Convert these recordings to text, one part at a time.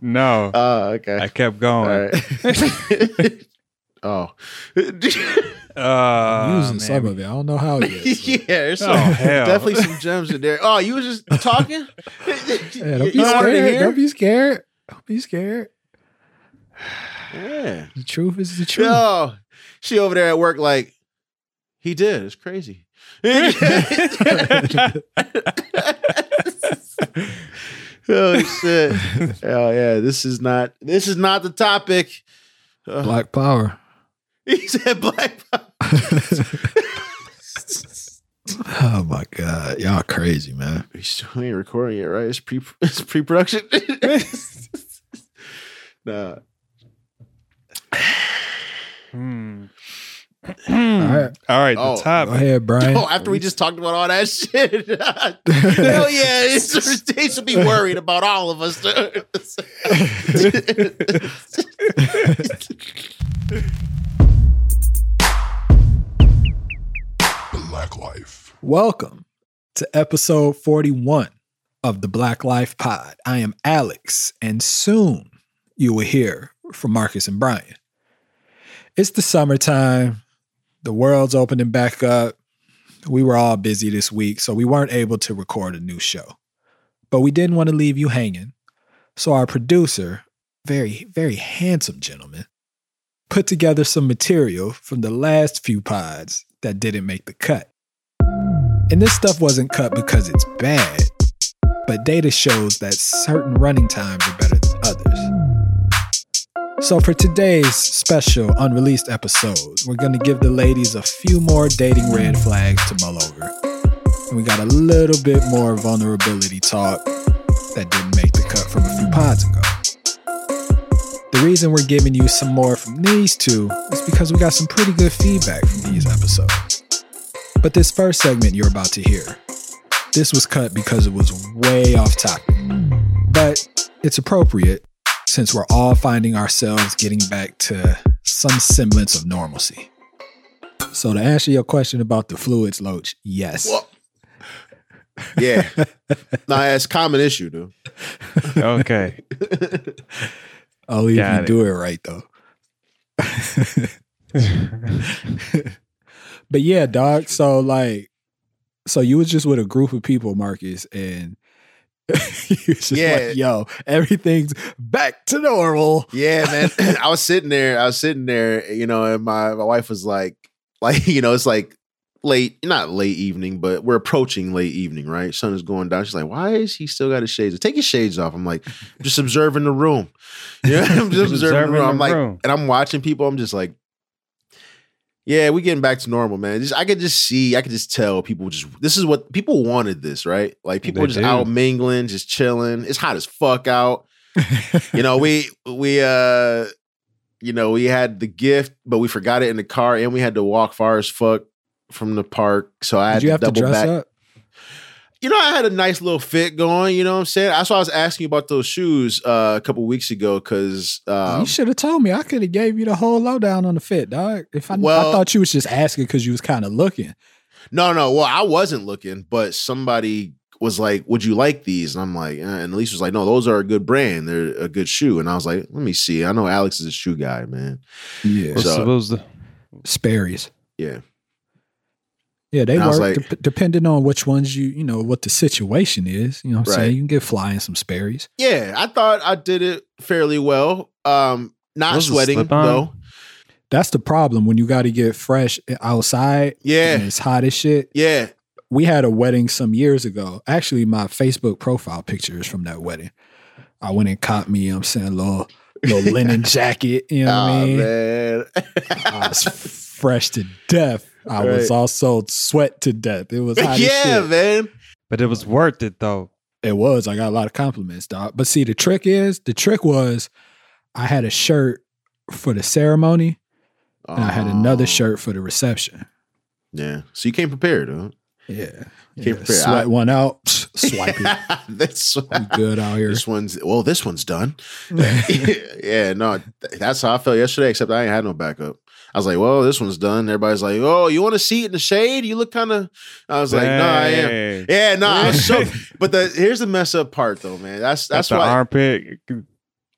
No, Oh, okay. I kept going. right. oh. Uh, using man. some of it. I don't know how it is. yeah, there's some, Oh, hell. definitely some gems in there. Oh, you was just talking? Yeah, don't you be don't want scared. Don't be scared. Don't be scared. yeah. The truth is the truth. Yo, she over there at work like, he did. It's crazy. Oh shit. Oh yeah, this is not this is not the topic. Uh, Black power. he said black power. Oh my god, y'all crazy, man. We still ain't recording it, right? It's pre it's pre production. nah. Hmm. All right, All right, the Oh, go ahead, Bryan. Oh, after we just talked about all that shit. Hell yeah, they should be worried about all of us. Black Life. Welcome to episode 41 of the Black Life Pod. I am Alex, and soon you will hear from Markus and Bryan. It's the summertime, the world's opening back up. We were all busy this week, so we weren't able to record a new show. But we didn't want to leave you hanging. So our producer, very, very handsome gentleman, put together some material from the last few pods that didn't make the cut. And this stuff wasn't cut because it's bad, but data shows that certain running times are better than others. So, for today's special unreleased episode, we're going to give the ladies a few more dating red flags to mull over. And we got a little bit more vulnerability talk that didn't make the cut from a few pods ago. The reason we're giving you some more from these two is because we got some pretty good feedback from these episodes. But this first segment you're about to hear, this was cut because it was way off topic. But it's appropriate since we're all finding ourselves getting back to some semblance of normalcy. So to answer your question about the fluids, Loach, yes. Well, yeah. Nah, it's a common issue, dude. Okay. Only if you it. do it right though. but yeah, dog. So like, so you was just with a group of people, Markus, and you was just Yeah. like, yo, everything's back to normal. Yeah, man. I was sitting there, I was sitting there, you know, and my, my wife was like, like, you know, it's like late, not late evening, but we're approaching late evening, right? Sun is going down. She's like, why is he still got his shades? Take his shades off. I'm like, just observing the room. Yeah, I'm just observing, the room. I'm like, room. and I'm watching people. I'm just like, yeah, we getting back to normal, man. Just I could just see, I could just tell people just this is what people wanted this, right? Like people just do. out mingling, just chilling. It's hot as fuck out. you know, we we uh you know, we had the gift, but we forgot it in the car and we had to walk far as fuck from the park. So I had Did you to have to double dress back. up? You know, I had a nice little fit going, you know what I'm saying? That's why I was asking you about those shoes uh, a couple weeks ago because um, you should have told me. I could have gave you the whole lowdown on the fit, dog. If I, Well- I thought you was just asking because you was kind of looking. No, no. Well, I wasn't looking, but somebody was like, "Would you like these?" And I'm like, eh, and Elise was like, "No, those are a good brand. They're a good shoe." And I was like, "Let me see. I know Alex is a shoe guy, man. Yeah, What's So- supposed to? Sperry's. Yeah, Yeah, they And work like- dep- depending on which ones you, you know, what the situation is. You know what I'm Right. saying? You can get flying some Sperry's. yeah. I thought I did it fairly well. Um, not Those sweating though. That's the problem when you got to get fresh outside. Yeah. and it's hot as shit. Yeah, We had a wedding some years ago. Actually, my Facebook profile picture is from that wedding. I went and caught me, you know what I'm saying, a little, little linen jacket. You know what oh I mean? man. I was fresh to death. I was also sweat to death. It was hot as yeah, shit. man. But it was worth it though. It was. I got a lot of compliments, dog. But see, the trick is, the trick was, I had a shirt for the ceremony, and I had another Oh, shirt for the reception. Yeah, so you came prepared, huh? Yeah, Came yeah. prepared. sweat I- one out, swipe it. That's We good out here. This one's well, this one's done. yeah, no, that's how I felt yesterday. Except I ain't had no backup. I was like, well, this one's done. Everybody's like, oh, you want to see it in the shade? You look kind of. I was like, no, I am. Yeah, no, I was so. But the here's the mess up part though, man. That's that's the why. armpit.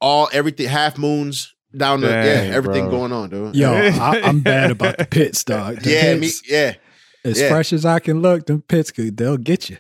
all everything half moons down the Dang, yeah everything bro. going on, dude. Yo, I, I'm bad about the pits, dog. The yeah, me, yeah. as yeah. fresh as I can look, them pits could they'll get you.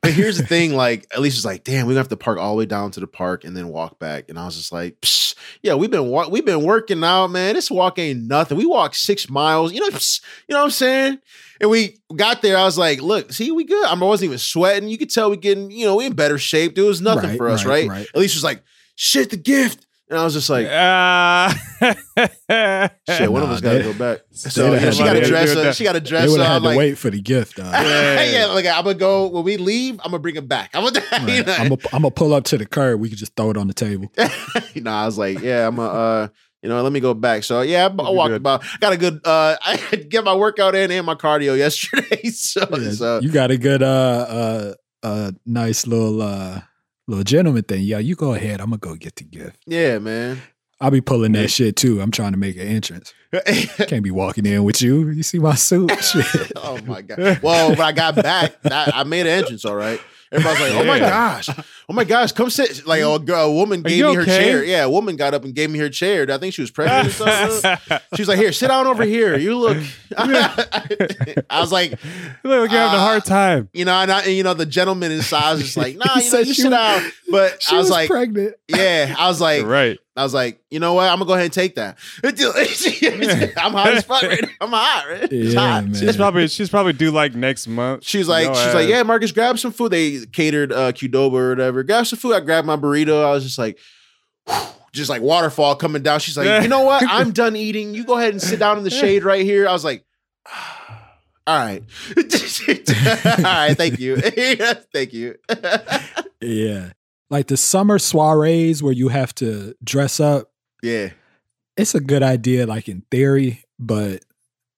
But here's the thing, like at least it's like, damn, we gonna have to park all the way down to the park and then walk back. And I was just like, Psh, yeah, we've been wa- we've been working out, man. This walk ain't nothing. We walked six miles, you know, psh, you know what I'm saying? And we got there. I was like, look, see, we good. I wasn't even sweating. You could tell we getting, you know, we in better shape. There was nothing Right, for us, right, right? right. At least it was like, shit, the gift. And I was just like, Ah. shit, one of Nah, us got to go back. So yeah, she got to do dress that. up. She got to They dress would up. have had to like, wait for the gift, dog. yeah, like I'm gonna go when we leave. I'm gonna bring it back. I'm gonna, I'm gonna pull up to the curb. We could just throw it on the table. no, I was like, yeah, I'm a, uh, you know, let me go back. So yeah, I, I walked good. about. Got a good. uh I get my workout in and my cardio yesterday. So, Yeah, so you got a good, uh, uh, uh, nice little, uh, little gentleman thing. Yeah, you go ahead. I'm gonna go get the gift. yeah, man. I'll be pulling that shit too. I'm trying to make an entrance. Can't be walking in with you. You see my suit? Shit. oh my god. Well, when I got back, I, I made an entrance. All right. Everybody's like, "Oh my gosh, oh my gosh, come sit." Like a girl, a woman gave me her okay? chair. Yeah, a woman got up and gave me her chair. I think she was pregnant or something. She was like, "Here, sit down over here. You look." I was like, Look like you're having a hard ah. time. you know, and, I, and you know, the gentleman inside was just like, "Nah, you know, said you she sit was- down." But She I was, was, like, pregnant. "Yeah," I was like, right. I was like, you know what? I'm gonna go ahead and take that. I'm hot as fuck. Right now. I'm hot. Right? It's Yeah, hot. man. She's probably she's probably due like next month. She's like, No she's like, yeah, Markus, grab some food. They catered uh Qdoba or whatever. Grab some food. I grabbed my burrito. I was just like, just like waterfall coming down. She's like, you know what? I'm done eating. You go ahead and sit down in the shade right here. I was like, all right, all right, thank you, thank you. Yeah. Like the summer soirees where you have to dress up. yeah, It's a good idea, like in theory, but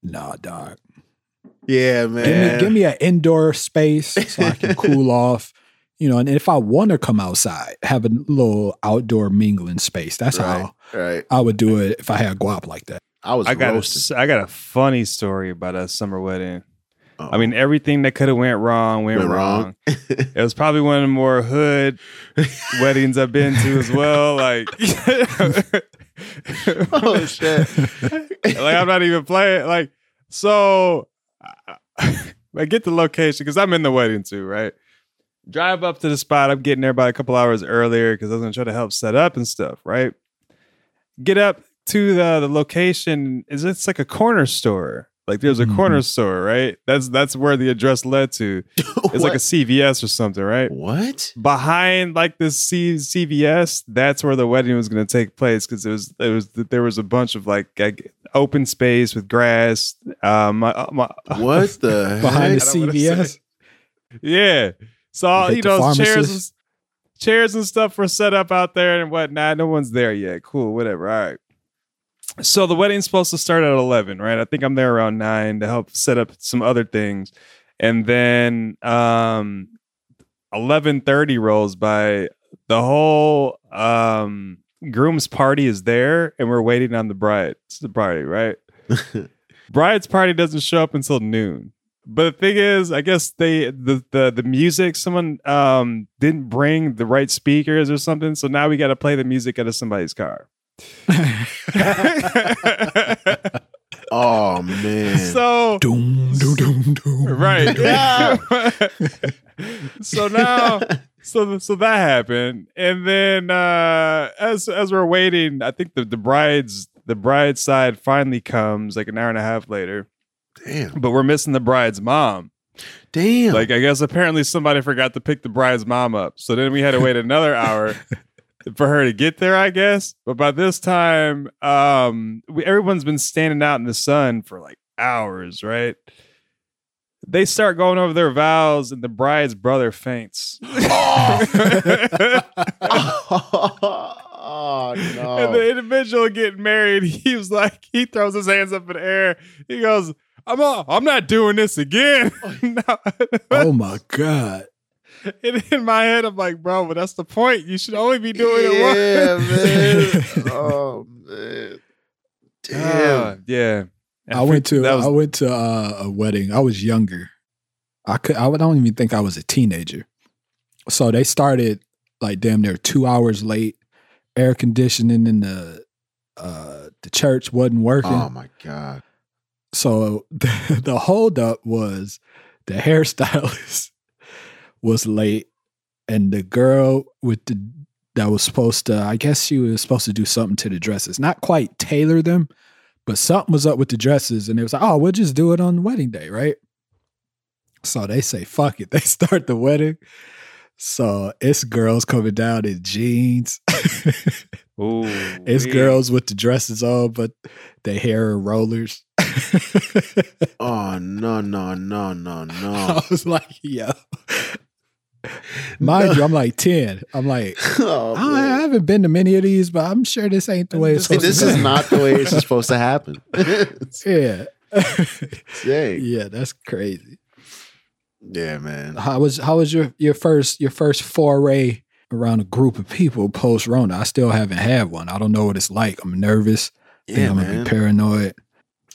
nah, dog. yeah, Give man. me give me an indoor space so I can cool off. You know, and if I want to come outside, have a little outdoor mingling space. That's right, how right. I would do it if I had guap like that. I was I got roasted. a, I got a funny story about a summer wedding. I mean, oh. everything that could have went wrong went, Went wrong. wrong. it was probably one of the more hood weddings I've been to as well. Like, oh shit. like I'm not even playing. Like, so I get the location because I'm in the wedding too, right? Drive up to the spot. I'm getting there by a couple hours earlier because I was gonna try to help set up and stuff, right? Get up to the the location. Is it's like a corner store? Like there's a Mhm. corner store, right? That's that's where the address led to. It's like a CVS or something, right? what? behind like this C- CVS, that's where the wedding was going to take place because it was it was there was a bunch of like, like open space with grass. Um, my, my, What the Behind the I don't wanna CVS. yeah. So all, you know, chairs, chairs and stuff were set up out there and whatnot. No one's there yet. Cool, whatever. All right. So the wedding's supposed to start at eleven, right? I think I'm there around nine to help set up some other things, and then um, eleven thirty rolls by. The whole um, groom's party is there, and we're waiting on the bride. It's the party, right? Bride's party doesn't show up until noon. But the thing is, I guess they the the the music someone um didn't bring the right speakers or something, so now we got to play the music out of somebody's car. Oh man. so doom, doom, doom, doom. right, yeah. so now, so so that happened, and then uh as as we're waiting, I think the the bride's the bride's side finally comes like an hour and a half later, Damn. but we're missing the bride's mom. Damn. Like I guess apparently somebody forgot to pick the bride's mom up. So then we had to wait another hour for her to get there, I guess. But by this time, um, we, everyone's been standing out in the sun for like hours, right? They start going over their vows, and the bride's brother faints. oh And no. the individual getting married, he was like, he throws his hands up in the air. He goes, "I'm not, I'm not doing this again." No. Oh my God. And in my head, I'm like, bro, but that's the point. You should only be doing it yeah, once. man. Oh man. Uh, Damn. yeah. I went to was I went to uh, a wedding. I was younger. I could I don't even think I was a teenager. So they started like damn near two hours late, air conditioning in the uh the church wasn't working. Oh my god. so the, the holdup was the hairstylist was late and the girl with the that was supposed to i guess she was supposed to do something to the dresses. Not quite tailor them but something was up with the dresses and it was like oh we'll just do it on the wedding day right? So they say fuck it they start the wedding. So it's girls coming down in jeans. Ooh, it's girls with the dresses on but they hair in rollers. Oh no no no no no. I was like, yo. Mind you, I'm like 10. I'm like, oh, I, I haven't been to many of these, but I'm sure this ain't the way it's supposed this to is not the way it's supposed to happen. Yeah. Dang. yeah, that's crazy. Yeah, man. How was how was your your first your first foray around a group of people post Rona? I still haven't had one. I don't know what it's like. I'm nervous. I think Yeah, I'm gonna be paranoid.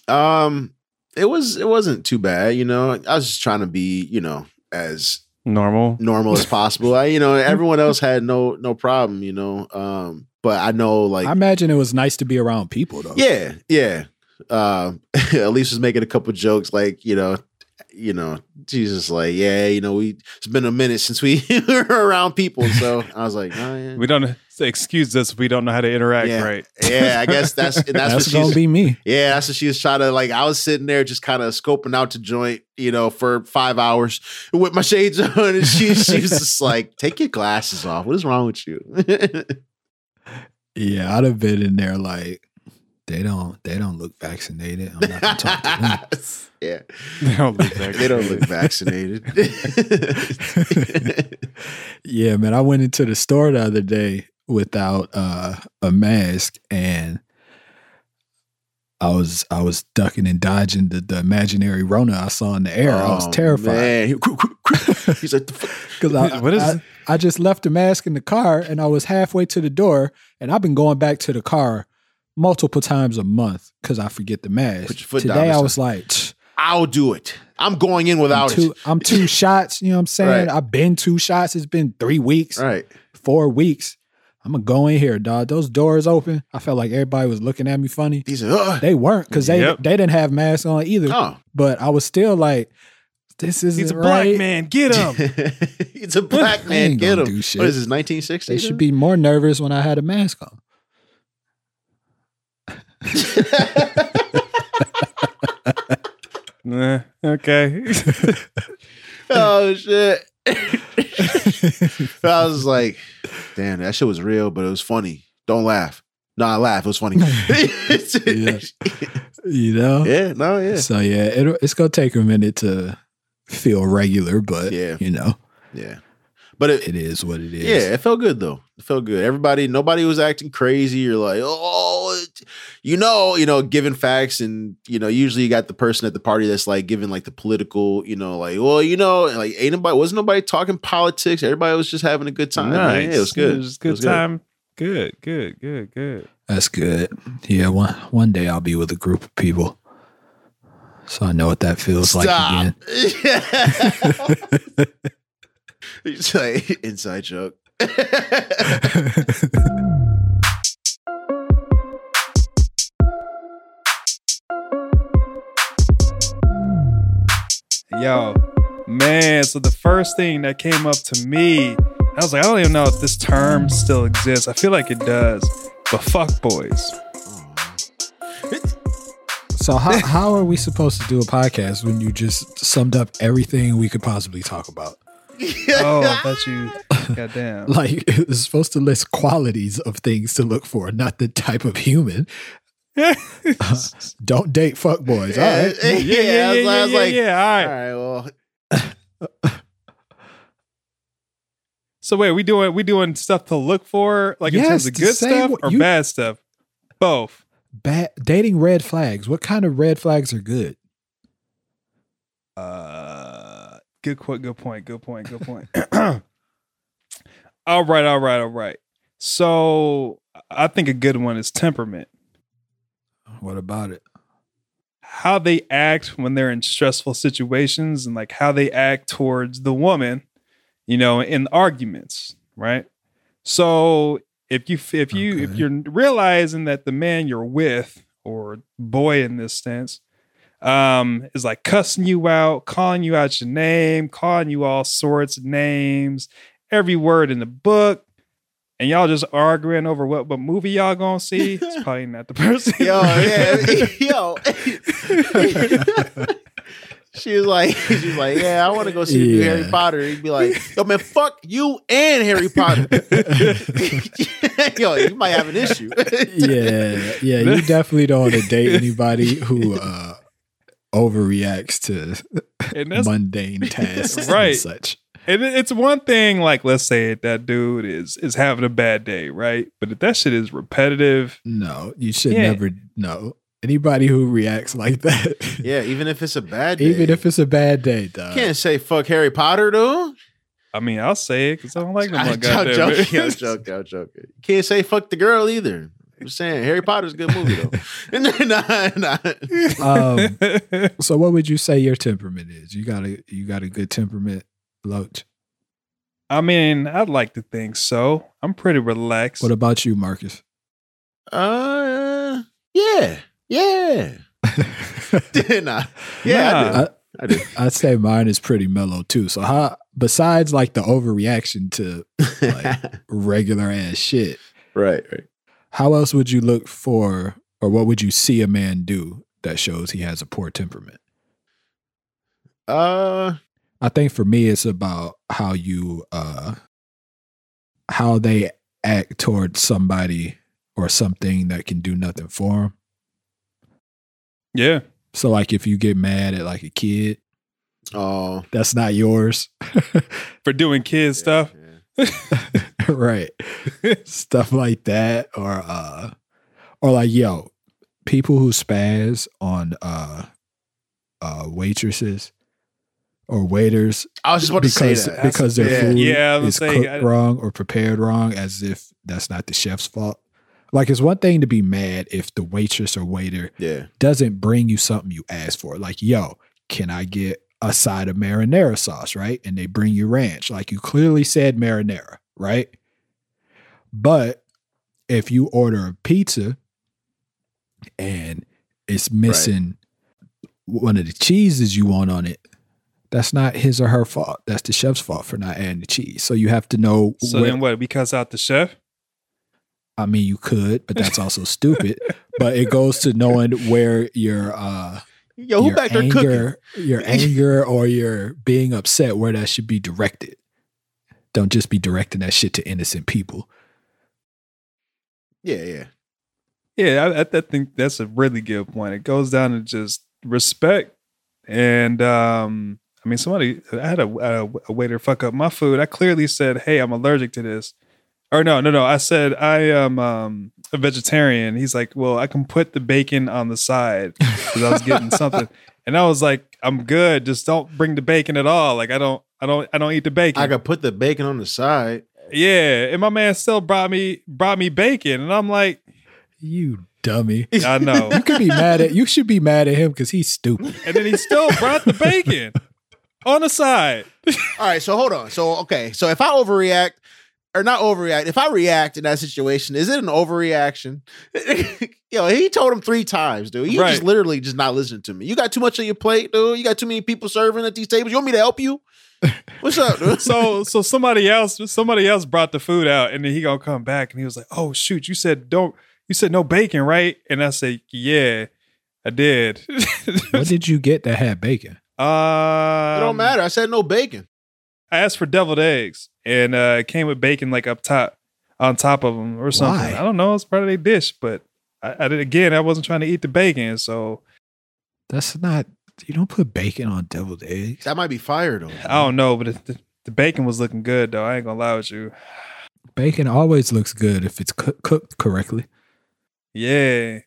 Um, it was it wasn't too bad. You know, I was just trying to be, you know, as normal. normal as possible. I, you know, everyone else had no no problem. You know, um, but I know like I imagine it was nice to be around people though. Yeah, yeah. Um, Elise was making a couple jokes, like you know, you know, Jesus, like yeah, you know, we it's been a minute since we were around people, so I was like, oh, yeah. We don't excuse us. if We don't know how to interact yeah. right. Yeah, I guess that's that's, That's, what she's. gonna be me. yeah, that's what she was trying to like. I was sitting there just kind of scoping out the joint, you know, for five hours with my shades on, and she she was just like, "Take your glasses off. What is wrong with you?" Yeah, I'd have been in there like they don't they don't look vaccinated. I'm not gonna talk to them. yeah, They don't look that they don't look vaccinated. Yeah, man. I went into the store the other day without uh, a mask and I was I was ducking and dodging the, the imaginary Rona I saw in the air. I was Oh, terrified. man. He's like. Because I, What is- I, I just left the mask in the car and I was halfway to the door and I've been going back to the car multiple times a month because I forget the mask. Put your foot down, Today I was like, I'll do it. I'm going in I'm without two, I'm two shots. You know what I'm saying? Right. I've been two shots. It's been three weeks. Right. four weeks. I'm gonna go in here, dog. Those doors open. I felt like everybody was looking at me funny. He's like, Ugh. They weren't because they Yep. they didn't have masks on either. oh. But I was still like, this isn't He's a right. black man. Get him. He's a black man. Get him. What is this, 1960? They should be more nervous when I had a mask on. Nah, okay. oh, shit. I was like, damn, that shit was real, but it was funny. Don't laugh. No, I laugh. It was funny. Yeah. You know. yeah, no, yeah. So yeah, it, it's gonna take a minute to feel regular, but Yeah. you know, Yeah. But it, it is what it is. Yeah, it felt good though. It felt good. Everybody, nobody was acting crazy or like, oh, you know, you know, giving facts, and you know, usually you got the person at the party that's like giving like the political, you know, like, well, you know, like ain't nobody wasn't nobody talking politics. Everybody was just having a good time. nice. Yeah, it was good. It was a good time. Good, good, good, good. That's good. Yeah, one one day I'll be with a group of people. So I know what that feels like again. Stop. It's like inside joke. Yo, man. So the first thing that came up to me, I was like, I don't even know if this term still exists. I feel like it does. But fuck boys. So how how are we supposed to do a podcast when you just summed up everything we could possibly talk about? Oh, I thought you. Goddamn. Like it's supposed to list qualities of things to look for, not the type of human. Don't date fuck boys. All right. Yeah, yeah, yeah, I was, yeah, I was yeah, like, yeah. All all right. right, well, So wait, we doing we doing stuff to look for, like in terms of good stuff way- or you- bad stuff? Both. Bad dating red flags. What kind of red flags are good? Uh, good point. Good point. Good point. Good point. all right. All right. All right. So I think a good one is temperament. What about it? How they act when they're in stressful situations, and like how they act towards the woman, you know, in arguments, right? So if you if you if you're realizing that the man you're with or boy in this sense um is like cussing you out calling you out your name calling you all sorts of names every word in the book and y'all just arguing over what what movie y'all gonna see it's probably not the person Yo, yeah, yo. she was like, she was like, yeah, I want to go see Yeah. Harry Potter. He'd be like, yo, man, fuck you and Harry Potter. yo, you might have an issue. yeah, yeah. You definitely don't want to date anybody who uh, overreacts to and that's mundane tasks Right. and such. And it's one thing, like let's say that dude is is having a bad day, right? But if that shit is repetitive, No, you should Yeah. never know anybody who reacts like that. yeah, even if it's a bad day. Even if it's a bad day, dog. you can't say fuck Harry Potter, though. I mean, I'll say it because I don't like them. I, my I'm goddamn joking. I'm joking. I'm joking. Can't say fuck the girl either. I'm saying Harry Potter's a good movie though. nah, nah. Um, so, what would you say your temperament is? You got a you got a good temperament, Loach. I mean, I'd like to think so. I'm pretty relaxed. What about you, Markus? Uh, yeah, yeah. nah. Yeah, I do. Nah. I do. I'd say mine is pretty mellow too. So, how besides like the overreaction to Like- regular ass shit, right, right. How else would you look for, or what would you see a man do that shows he has a poor temperament? Uh, I think for me, it's about how you, uh, how they act towards somebody or something that can do nothing for them. yeah, So, like, if you get mad at like a kid, oh, that's not yours, for doing kid stuff. yeah. right? Stuff like that, or uh, or like, yo, people who spaz on uh, uh, waitresses or waiters I was just about to say because that. because their Yeah. food Yeah, was is saying, cooked I- wrong or prepared wrong, as if that's not the chef's fault. Like it's one thing to be mad if the waitress or waiter Yeah, doesn't bring you something you asked for. Like, yo, can I get a side of marinara sauce, right? And they bring you ranch. Like you clearly said marinara, right? But if you order a pizza and it's missing one of the cheeses you want on it, that's not his or her fault. That's the chef's fault for not adding the cheese. So you have to know So where- then what? We cuss out the chef. I mean, you could, but that's also stupid. But it goes to knowing where your uh, yo, who your back there cooking? anger, your anger or your being upset, where that should be directed. Don't just be directing that shit to innocent people. Yeah, yeah. Yeah, I, I, I think that's a really good point. It goes down to just respect, and um, I mean, somebody I had a, a, a waiter fuck up my food. I clearly said, "Hey, I'm allergic to this," or no, no, no. I said I am um, a vegetarian. He's like, "Well, I can put the bacon on the side because I was getting something," and I was like, "I'm good. Just don't bring the bacon at all. Like, I don't, I don't, I don't eat the bacon." I could put the bacon on the side. yeah, and my man still brought me brought me bacon, and I'm like, You dummy. I know. You could be mad at you should be mad at him because he's stupid. and then he still brought the bacon on the side. All right, so hold on. So okay, so if I overreact or not overreact, if I react in that situation, is it an overreaction? Yo, he told him three times, dude. He Right. just literally just not listening to me. You got too much on your plate, dude. You got too many people serving at these tables. You want me to help you? What's up, dude? So so somebody else somebody else brought the food out, and then he gonna come back, and he was like, "Oh shoot, you said don't you said no bacon, right?" And I said, "Yeah, I did." What did you get that had bacon? uh, it don't matter. I said no bacon. I asked for deviled eggs, and uh, it came with bacon like up top, on top of them or something. Why? I don't know. It's part of their dish, but I, I did again. I wasn't trying to eat the bacon, so That's not you don't put bacon on deviled eggs. That might be fire though. I don't know. But the, the bacon was looking good, though. I ain't gonna lie with you. Bacon always looks good if it's coo- cooked correctly. Yeah.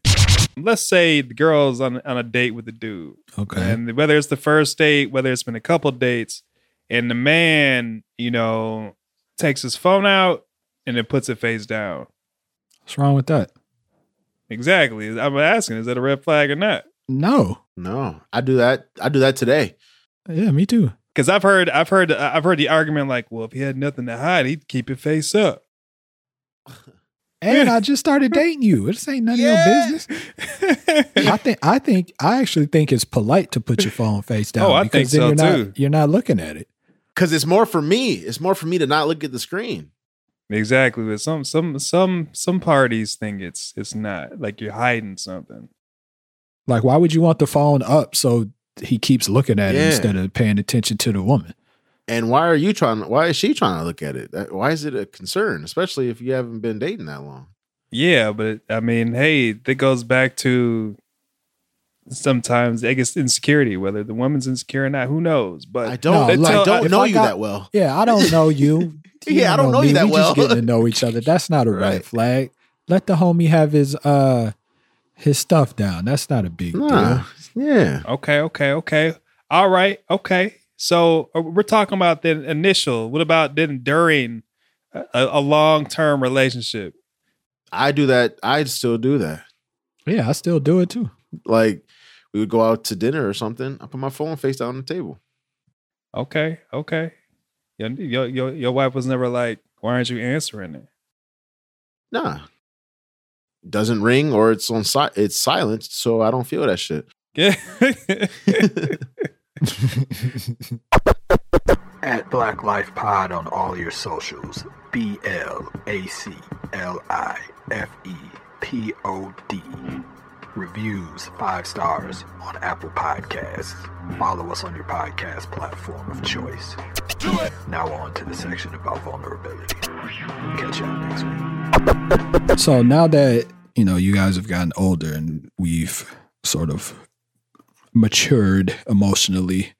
Let's say the girl's on on a date with the dude, Okay. and whether it's the first date, whether it's been a couple dates, and the man, you know, takes his phone out and then puts it face down. What's wrong with that? Exactly. I'm asking, is that a red flag or not? No. No, I do that. I do that today. Yeah, me too. Because I've heard, I've heard, I've heard the argument like, well, if he had nothing to hide, he'd keep it face up. And I just started dating you. This ain't none of your business. I think I think I actually think it's polite to put your phone face down. Oh, I because think then so, you're too. you're not looking at it. Because it's more for me. It's more for me to not look at the screen. Exactly. But some some some some parties think it's it's not like you're hiding something. Like, why would you want the phone up so he keeps looking at it instead of paying attention to the woman? And why are you trying? Why is she trying to look at it? Why is it a concern, especially if you haven't been dating that long? Yeah, but I mean, hey, that goes back to sometimes I guess insecurity, whether the woman's insecure or not, who knows? But I don't. No, I don't if know I you got- that well. Yeah, I don't know you. Yeah, I don't know you me. that we well. Just getting to know each other. That's not a red Right. flag. Let the homie have his uh his stuff down. That's not a big Nah. Yeah. okay, okay, okay. All right, okay. So uh, we're talking about the initial. What about then during a, a long term relationship? I do that. I still do that. Yeah, I still do it too. Like we would go out to dinner or something. I put my phone face down on the table. Okay, okay. Your your your, your wife was never like, why aren't you answering it? Nah. Doesn't ring or it's on si- it's silenced, so I don't feel that shit. Yeah. At Black Life Pod on all your socials. B L A C L I F E P O D. Reviews five stars on Apple Podcasts. Follow us on your podcast platform of choice. Now on to the section about vulnerability. Catch y'all next week. So now that you know you guys have gotten older and we've sort of matured emotionally,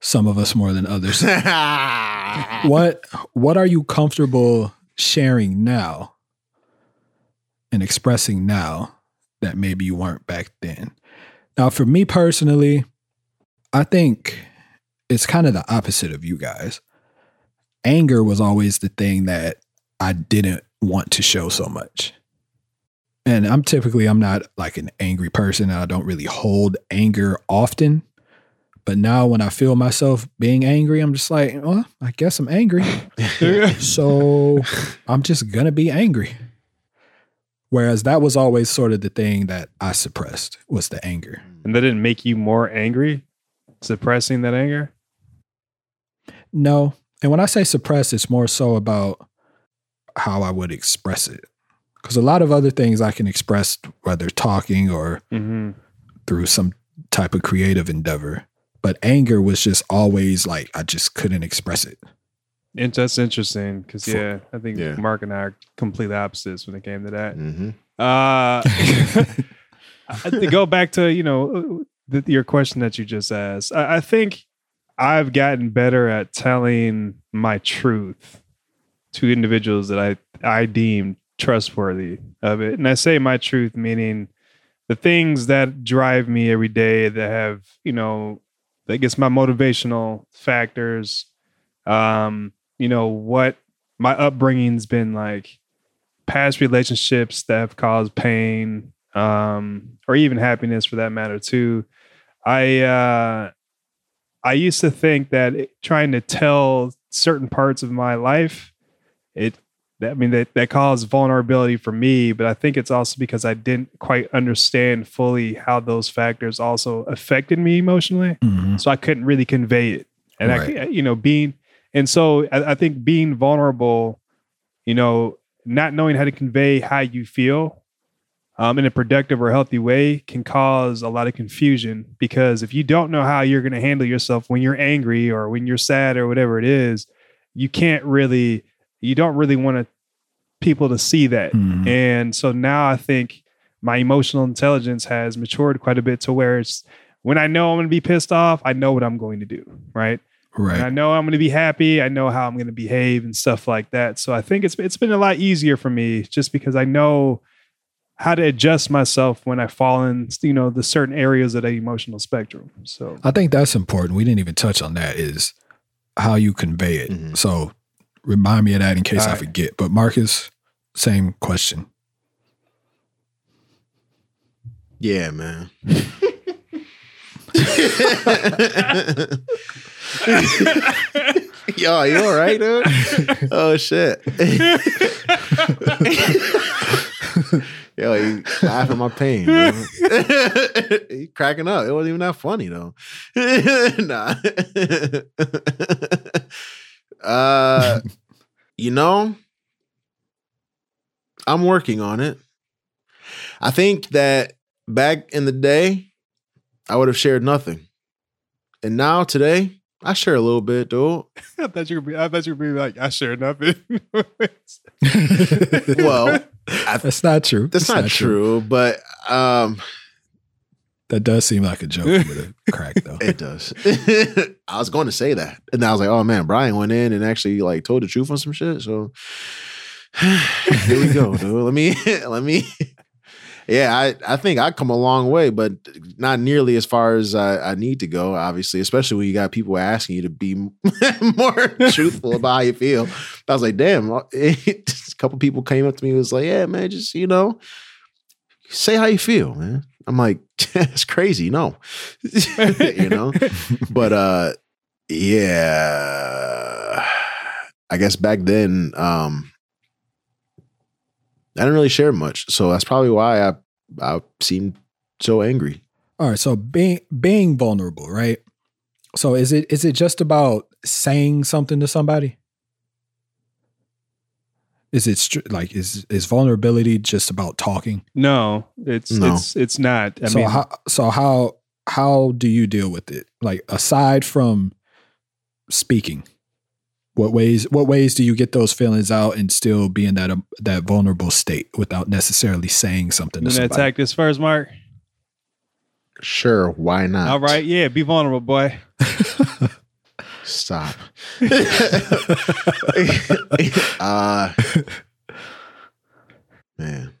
some of us more than others. what what are you comfortable sharing now and expressing now that maybe you weren't back then? Now, for me personally, I think it's kind of the opposite of you guys. Anger was always the thing that I didn't want to show so much. And I'm typically I'm not like an angry person and I don't really hold anger often. But now when I feel myself being angry, I'm just like, well, I guess I'm angry. so I'm just gonna be angry. Whereas that was always sort of the thing that I suppressed was the anger. and that didn't make you more angry, suppressing that anger. No. And when I say suppress, it's more so about how I would express it. Because a lot of other things I can express, whether talking or Mm-hmm. through some type of creative endeavor. But anger was just always like, I just couldn't express it. And that's interesting because yeah, I think Yeah. Mark and I are complete opposites when it came to that. hmm Uh, to go back to you know the, your question that you just asked, I, I think I've gotten better at telling my truth to individuals that I I deem trustworthy of it, and I say my truth meaning the things that drive me every day that have you know I guess my motivational factors, um, you know what my upbringing's been like past relationships that have caused pain um or even happiness for that matter too i uh i used to think that it- trying to tell certain parts of my life it that, i mean that that caused vulnerability for me but i think it's also because i didn't quite understand fully how those factors also affected me emotionally Mhm. so I couldn't really convey it. And Right. I, you know, being, and so I, I think being vulnerable, you know, not knowing how to convey how you feel um, in a productive or healthy way can cause a lot of confusion because if you don't know how you're going to handle yourself when you're angry or when you're sad or whatever it is, you can't really, you don't really want to people to see that. Mhm. And so now I think my emotional intelligence has matured quite a bit to where it's when I know I'm going to be pissed off, I know what I'm going to do. Right. And I know I'm going to be happy. I know how I'm going to behave and stuff like that. So I think it's it's been a lot easier for me just because I know how to adjust myself when I fall in, you know, the certain areas of the emotional spectrum. So I think that's important. We didn't even touch on that is how you convey it. Mhm. So remind me of that in case I Alright. forget. But Markus, same question. Yeah, man. Yo, you all right, dude? Oh shit. Yo, he laughing at my pain. he cracking up. It wasn't even that funny though. nah. uh, you know, I'm working on it. I think that back in the day, I would have shared nothing, and now today, I share a little bit, dude. I thought you were. Be, I thought you were be like, I share nothing. Well, I, that's not true. that's not, true, but um, That does seem like a joke with a crack, though. It does. I was going to say that, and I was like, "Oh man, Bryan went in and actually like told the truth on some shit." So here we go, dude. Let me, let me. Yeah, I I think I come a long way, but not nearly as far as I, I need to go. Obviously, especially when you got people asking you to be more truthful about how you feel. I was like, damn. a couple people came up to me and was like, "Yeah, man, just you know, say how you feel, man." I'm like, that's crazy, no, you know. But uh, yeah, I guess back then, um, I didn't really share much, so that's probably why I I seemed so angry. All right, so being being vulnerable, right? So is it is it just about saying something to somebody? Is it str- like is is vulnerability just about talking? no, it's No. it's it's not. I so mean, how so how how do you deal with it? Like aside from speaking, what ways what ways do you get those feelings out and still be in that um, that vulnerable state without necessarily saying something to you gonna somebody? attack this first, Mark. Sure, why not? All right, yeah, be vulnerable, boy. Stop. uh man.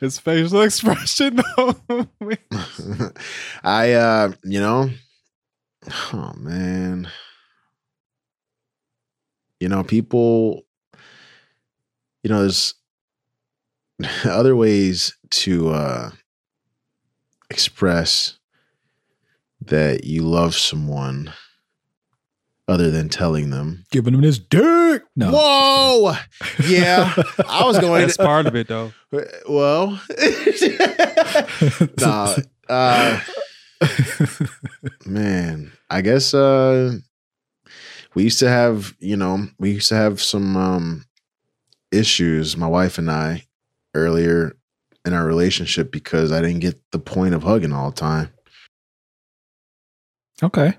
His facial expression. though I uh you know oh man. You know, people you know, there's other ways to uh express that you love someone other than telling them. Giving him this dick. No. Whoa! Yeah, I was going. That's part of it, though. well, nah, uh, man, I guess uh, we used to have, you know, we used to have some um, issues, my wife and I, earlier in our relationship because I didn't get the point of hugging all the time. Okay.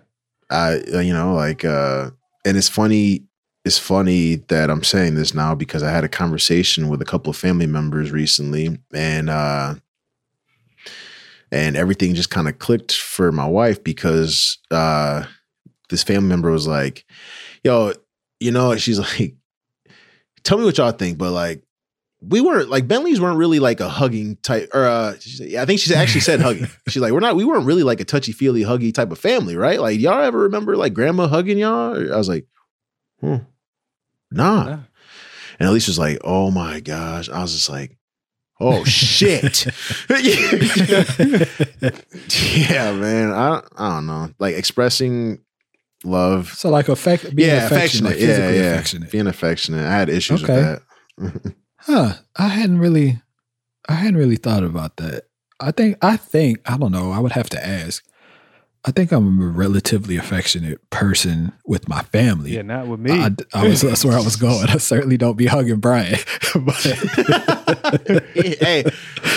I, uh, you know, like, uh, and it's funny. It's funny that I'm saying this now because I had a conversation with a couple of family members recently, and uh, and everything just kind of clicked for my wife because uh, this family member was like, "Yo, you know," she's like, "Tell me what y'all think," but like. We weren't like Bentleys weren't really like a hugging type, or uh, I think she actually said hugging. She's like, we're not, we weren't really like a touchy feely huggy type of family, right? Like, y'all ever remember like grandma hugging y'all? I was like, hmm, nah. Nah. And Elise was like, oh my gosh. I was just like, oh shit. yeah, man. I, I don't know. Like expressing love. So like affect being yeah, affectionate, affectionate. Yeah, yeah. affectionate. Being affectionate. I had issues Okay. with that. Huh. I hadn't really I hadn't really thought about that. I think I think I don't know, I would have to ask. I think I'm a relatively affectionate person with my family. Yeah, not with me. I, I was that's where I was going. I certainly don't be hugging Bryan. but hey,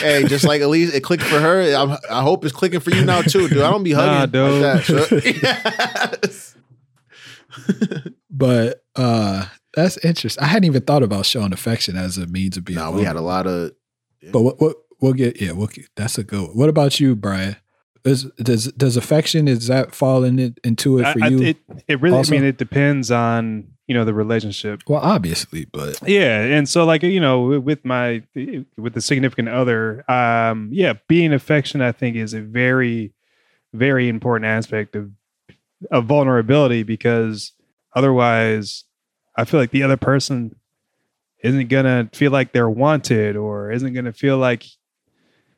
hey, just like Elise, it clicked for her. I'm, I hope it's clicking for you now too, dude. I don't be Nah, hugging dude. like that. Yes. but uh that's interesting. I hadn't even thought about showing affection as a means of being no, we had a lot of. But what, what we'll get yeah, we'll get, that's a good one. What about you, Bryan? Is, does does affection is that fall in it, into it for I- you? it, it really. also? I mean, it depends on you know the relationship. well, obviously, but Yeah, and so like you know with my with the significant other, um, yeah, being affectionate I think is a very, very important aspect of of vulnerability because otherwise, I feel like the other person isn't gonna feel like they're wanted or isn't gonna feel like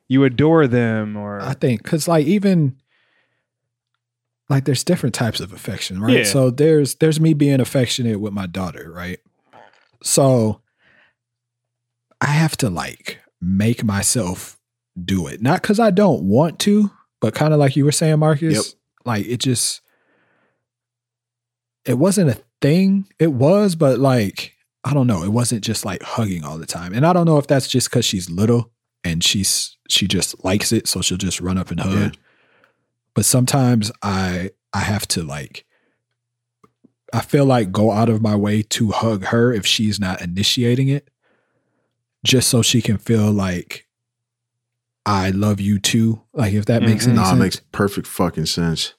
you adore them or I think because like even like there's different types of affection, right? Yeah. So there's there's me being affectionate with my daughter, right? So I have to like make myself do it. Not because I don't want to, but kind of like you were saying, Markus. Yep. Like it just, it wasn't a thing. It was, but like, I don't know. It wasn't just like hugging all the time. And I don't know if that's just because she's little and she's, she just likes it. So she'll just run up and hug. Yeah. But sometimes I, I have to like, I feel like go out of my way to hug her if she's not initiating it, just so she can feel like I love you too. Like if that makes Mhm. any Nah, it sense. makes perfect fucking sense.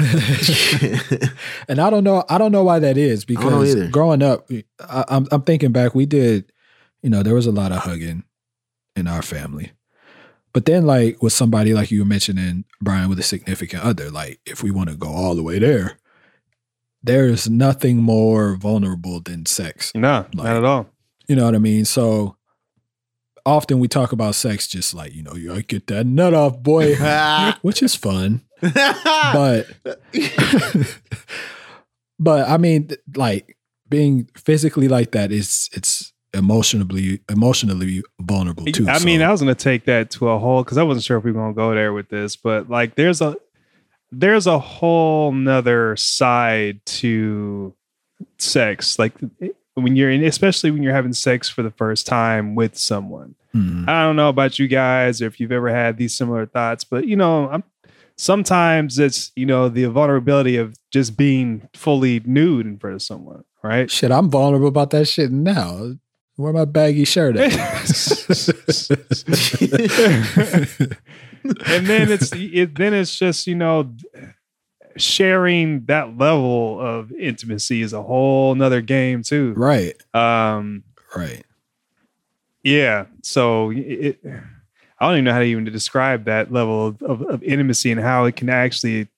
and I don't know, I don't know why that is because growing up, I, I'm, I'm thinking back, we did, you know, there was a lot of hugging in our family. But then, like with somebody like you were mentioning, Bryan, with a significant other, like if we want to go all the way there, there's nothing more vulnerable than sex. No, Like- not at all. You know what I mean? So often we talk about sex just like, you know, you gotta get that nut off, boy, which is fun. But but I mean, like being physically like that is it's emotionally emotionally vulnerable too. I mean, I was gonna take that to a whole because I wasn't sure if we were gonna go there with this, but like there's a there's a whole nother side to sex. Like when you're in especially when you're having sex for the first time with someone. Mhm. I don't know about you guys or if you've ever had these similar thoughts, but you know, I'm sometimes it's you know the vulnerability of just being fully nude in front of someone, right? shit, I'm vulnerable about that shit now. Where my baggy shirt at? and then it's it, then it's just you know sharing that level of intimacy is a whole nother game too right, um right. yeah so it, i don't even know how to even to describe that level of, of, of intimacy and how it can actually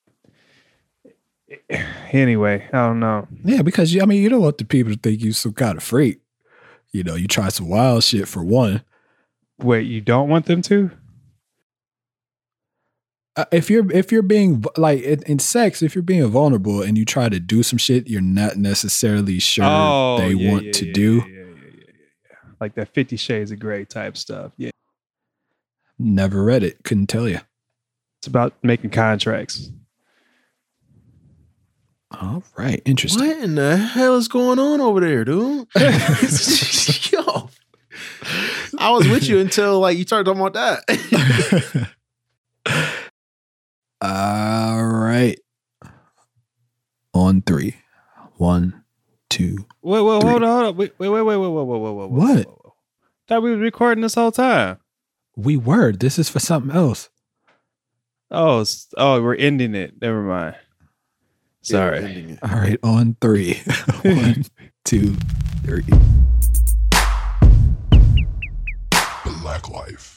anyway i don't know. Yeah, because you, I mean, you don't want the people to think you some kind of freak. You know, you try some wild shit for one. wait you don't want them to? Uh, if you're if you're being like in, in sex, if you're being vulnerable and you try to do some shit you're not necessarily sure they Oh, yeah, want yeah, to yeah, do, like that 50 shades of gray type stuff yeah never read it, couldn't tell you. it's about making contracts All right, interesting. what in the hell is going on over there, dude? Yo. I was with you until like you started talking about that. All right. On three. One, two. Wait, wait, Three. hold on, hold on. Wait, wait, wait, wait, wait, wait, wait, wait, wait. What? wait, wait. Thought we was recording this whole time. We were. This is for something else. Oh, oh, we're ending it. Never mind. Sorry. Yeah. All right, on three. One, two, three. Black Life.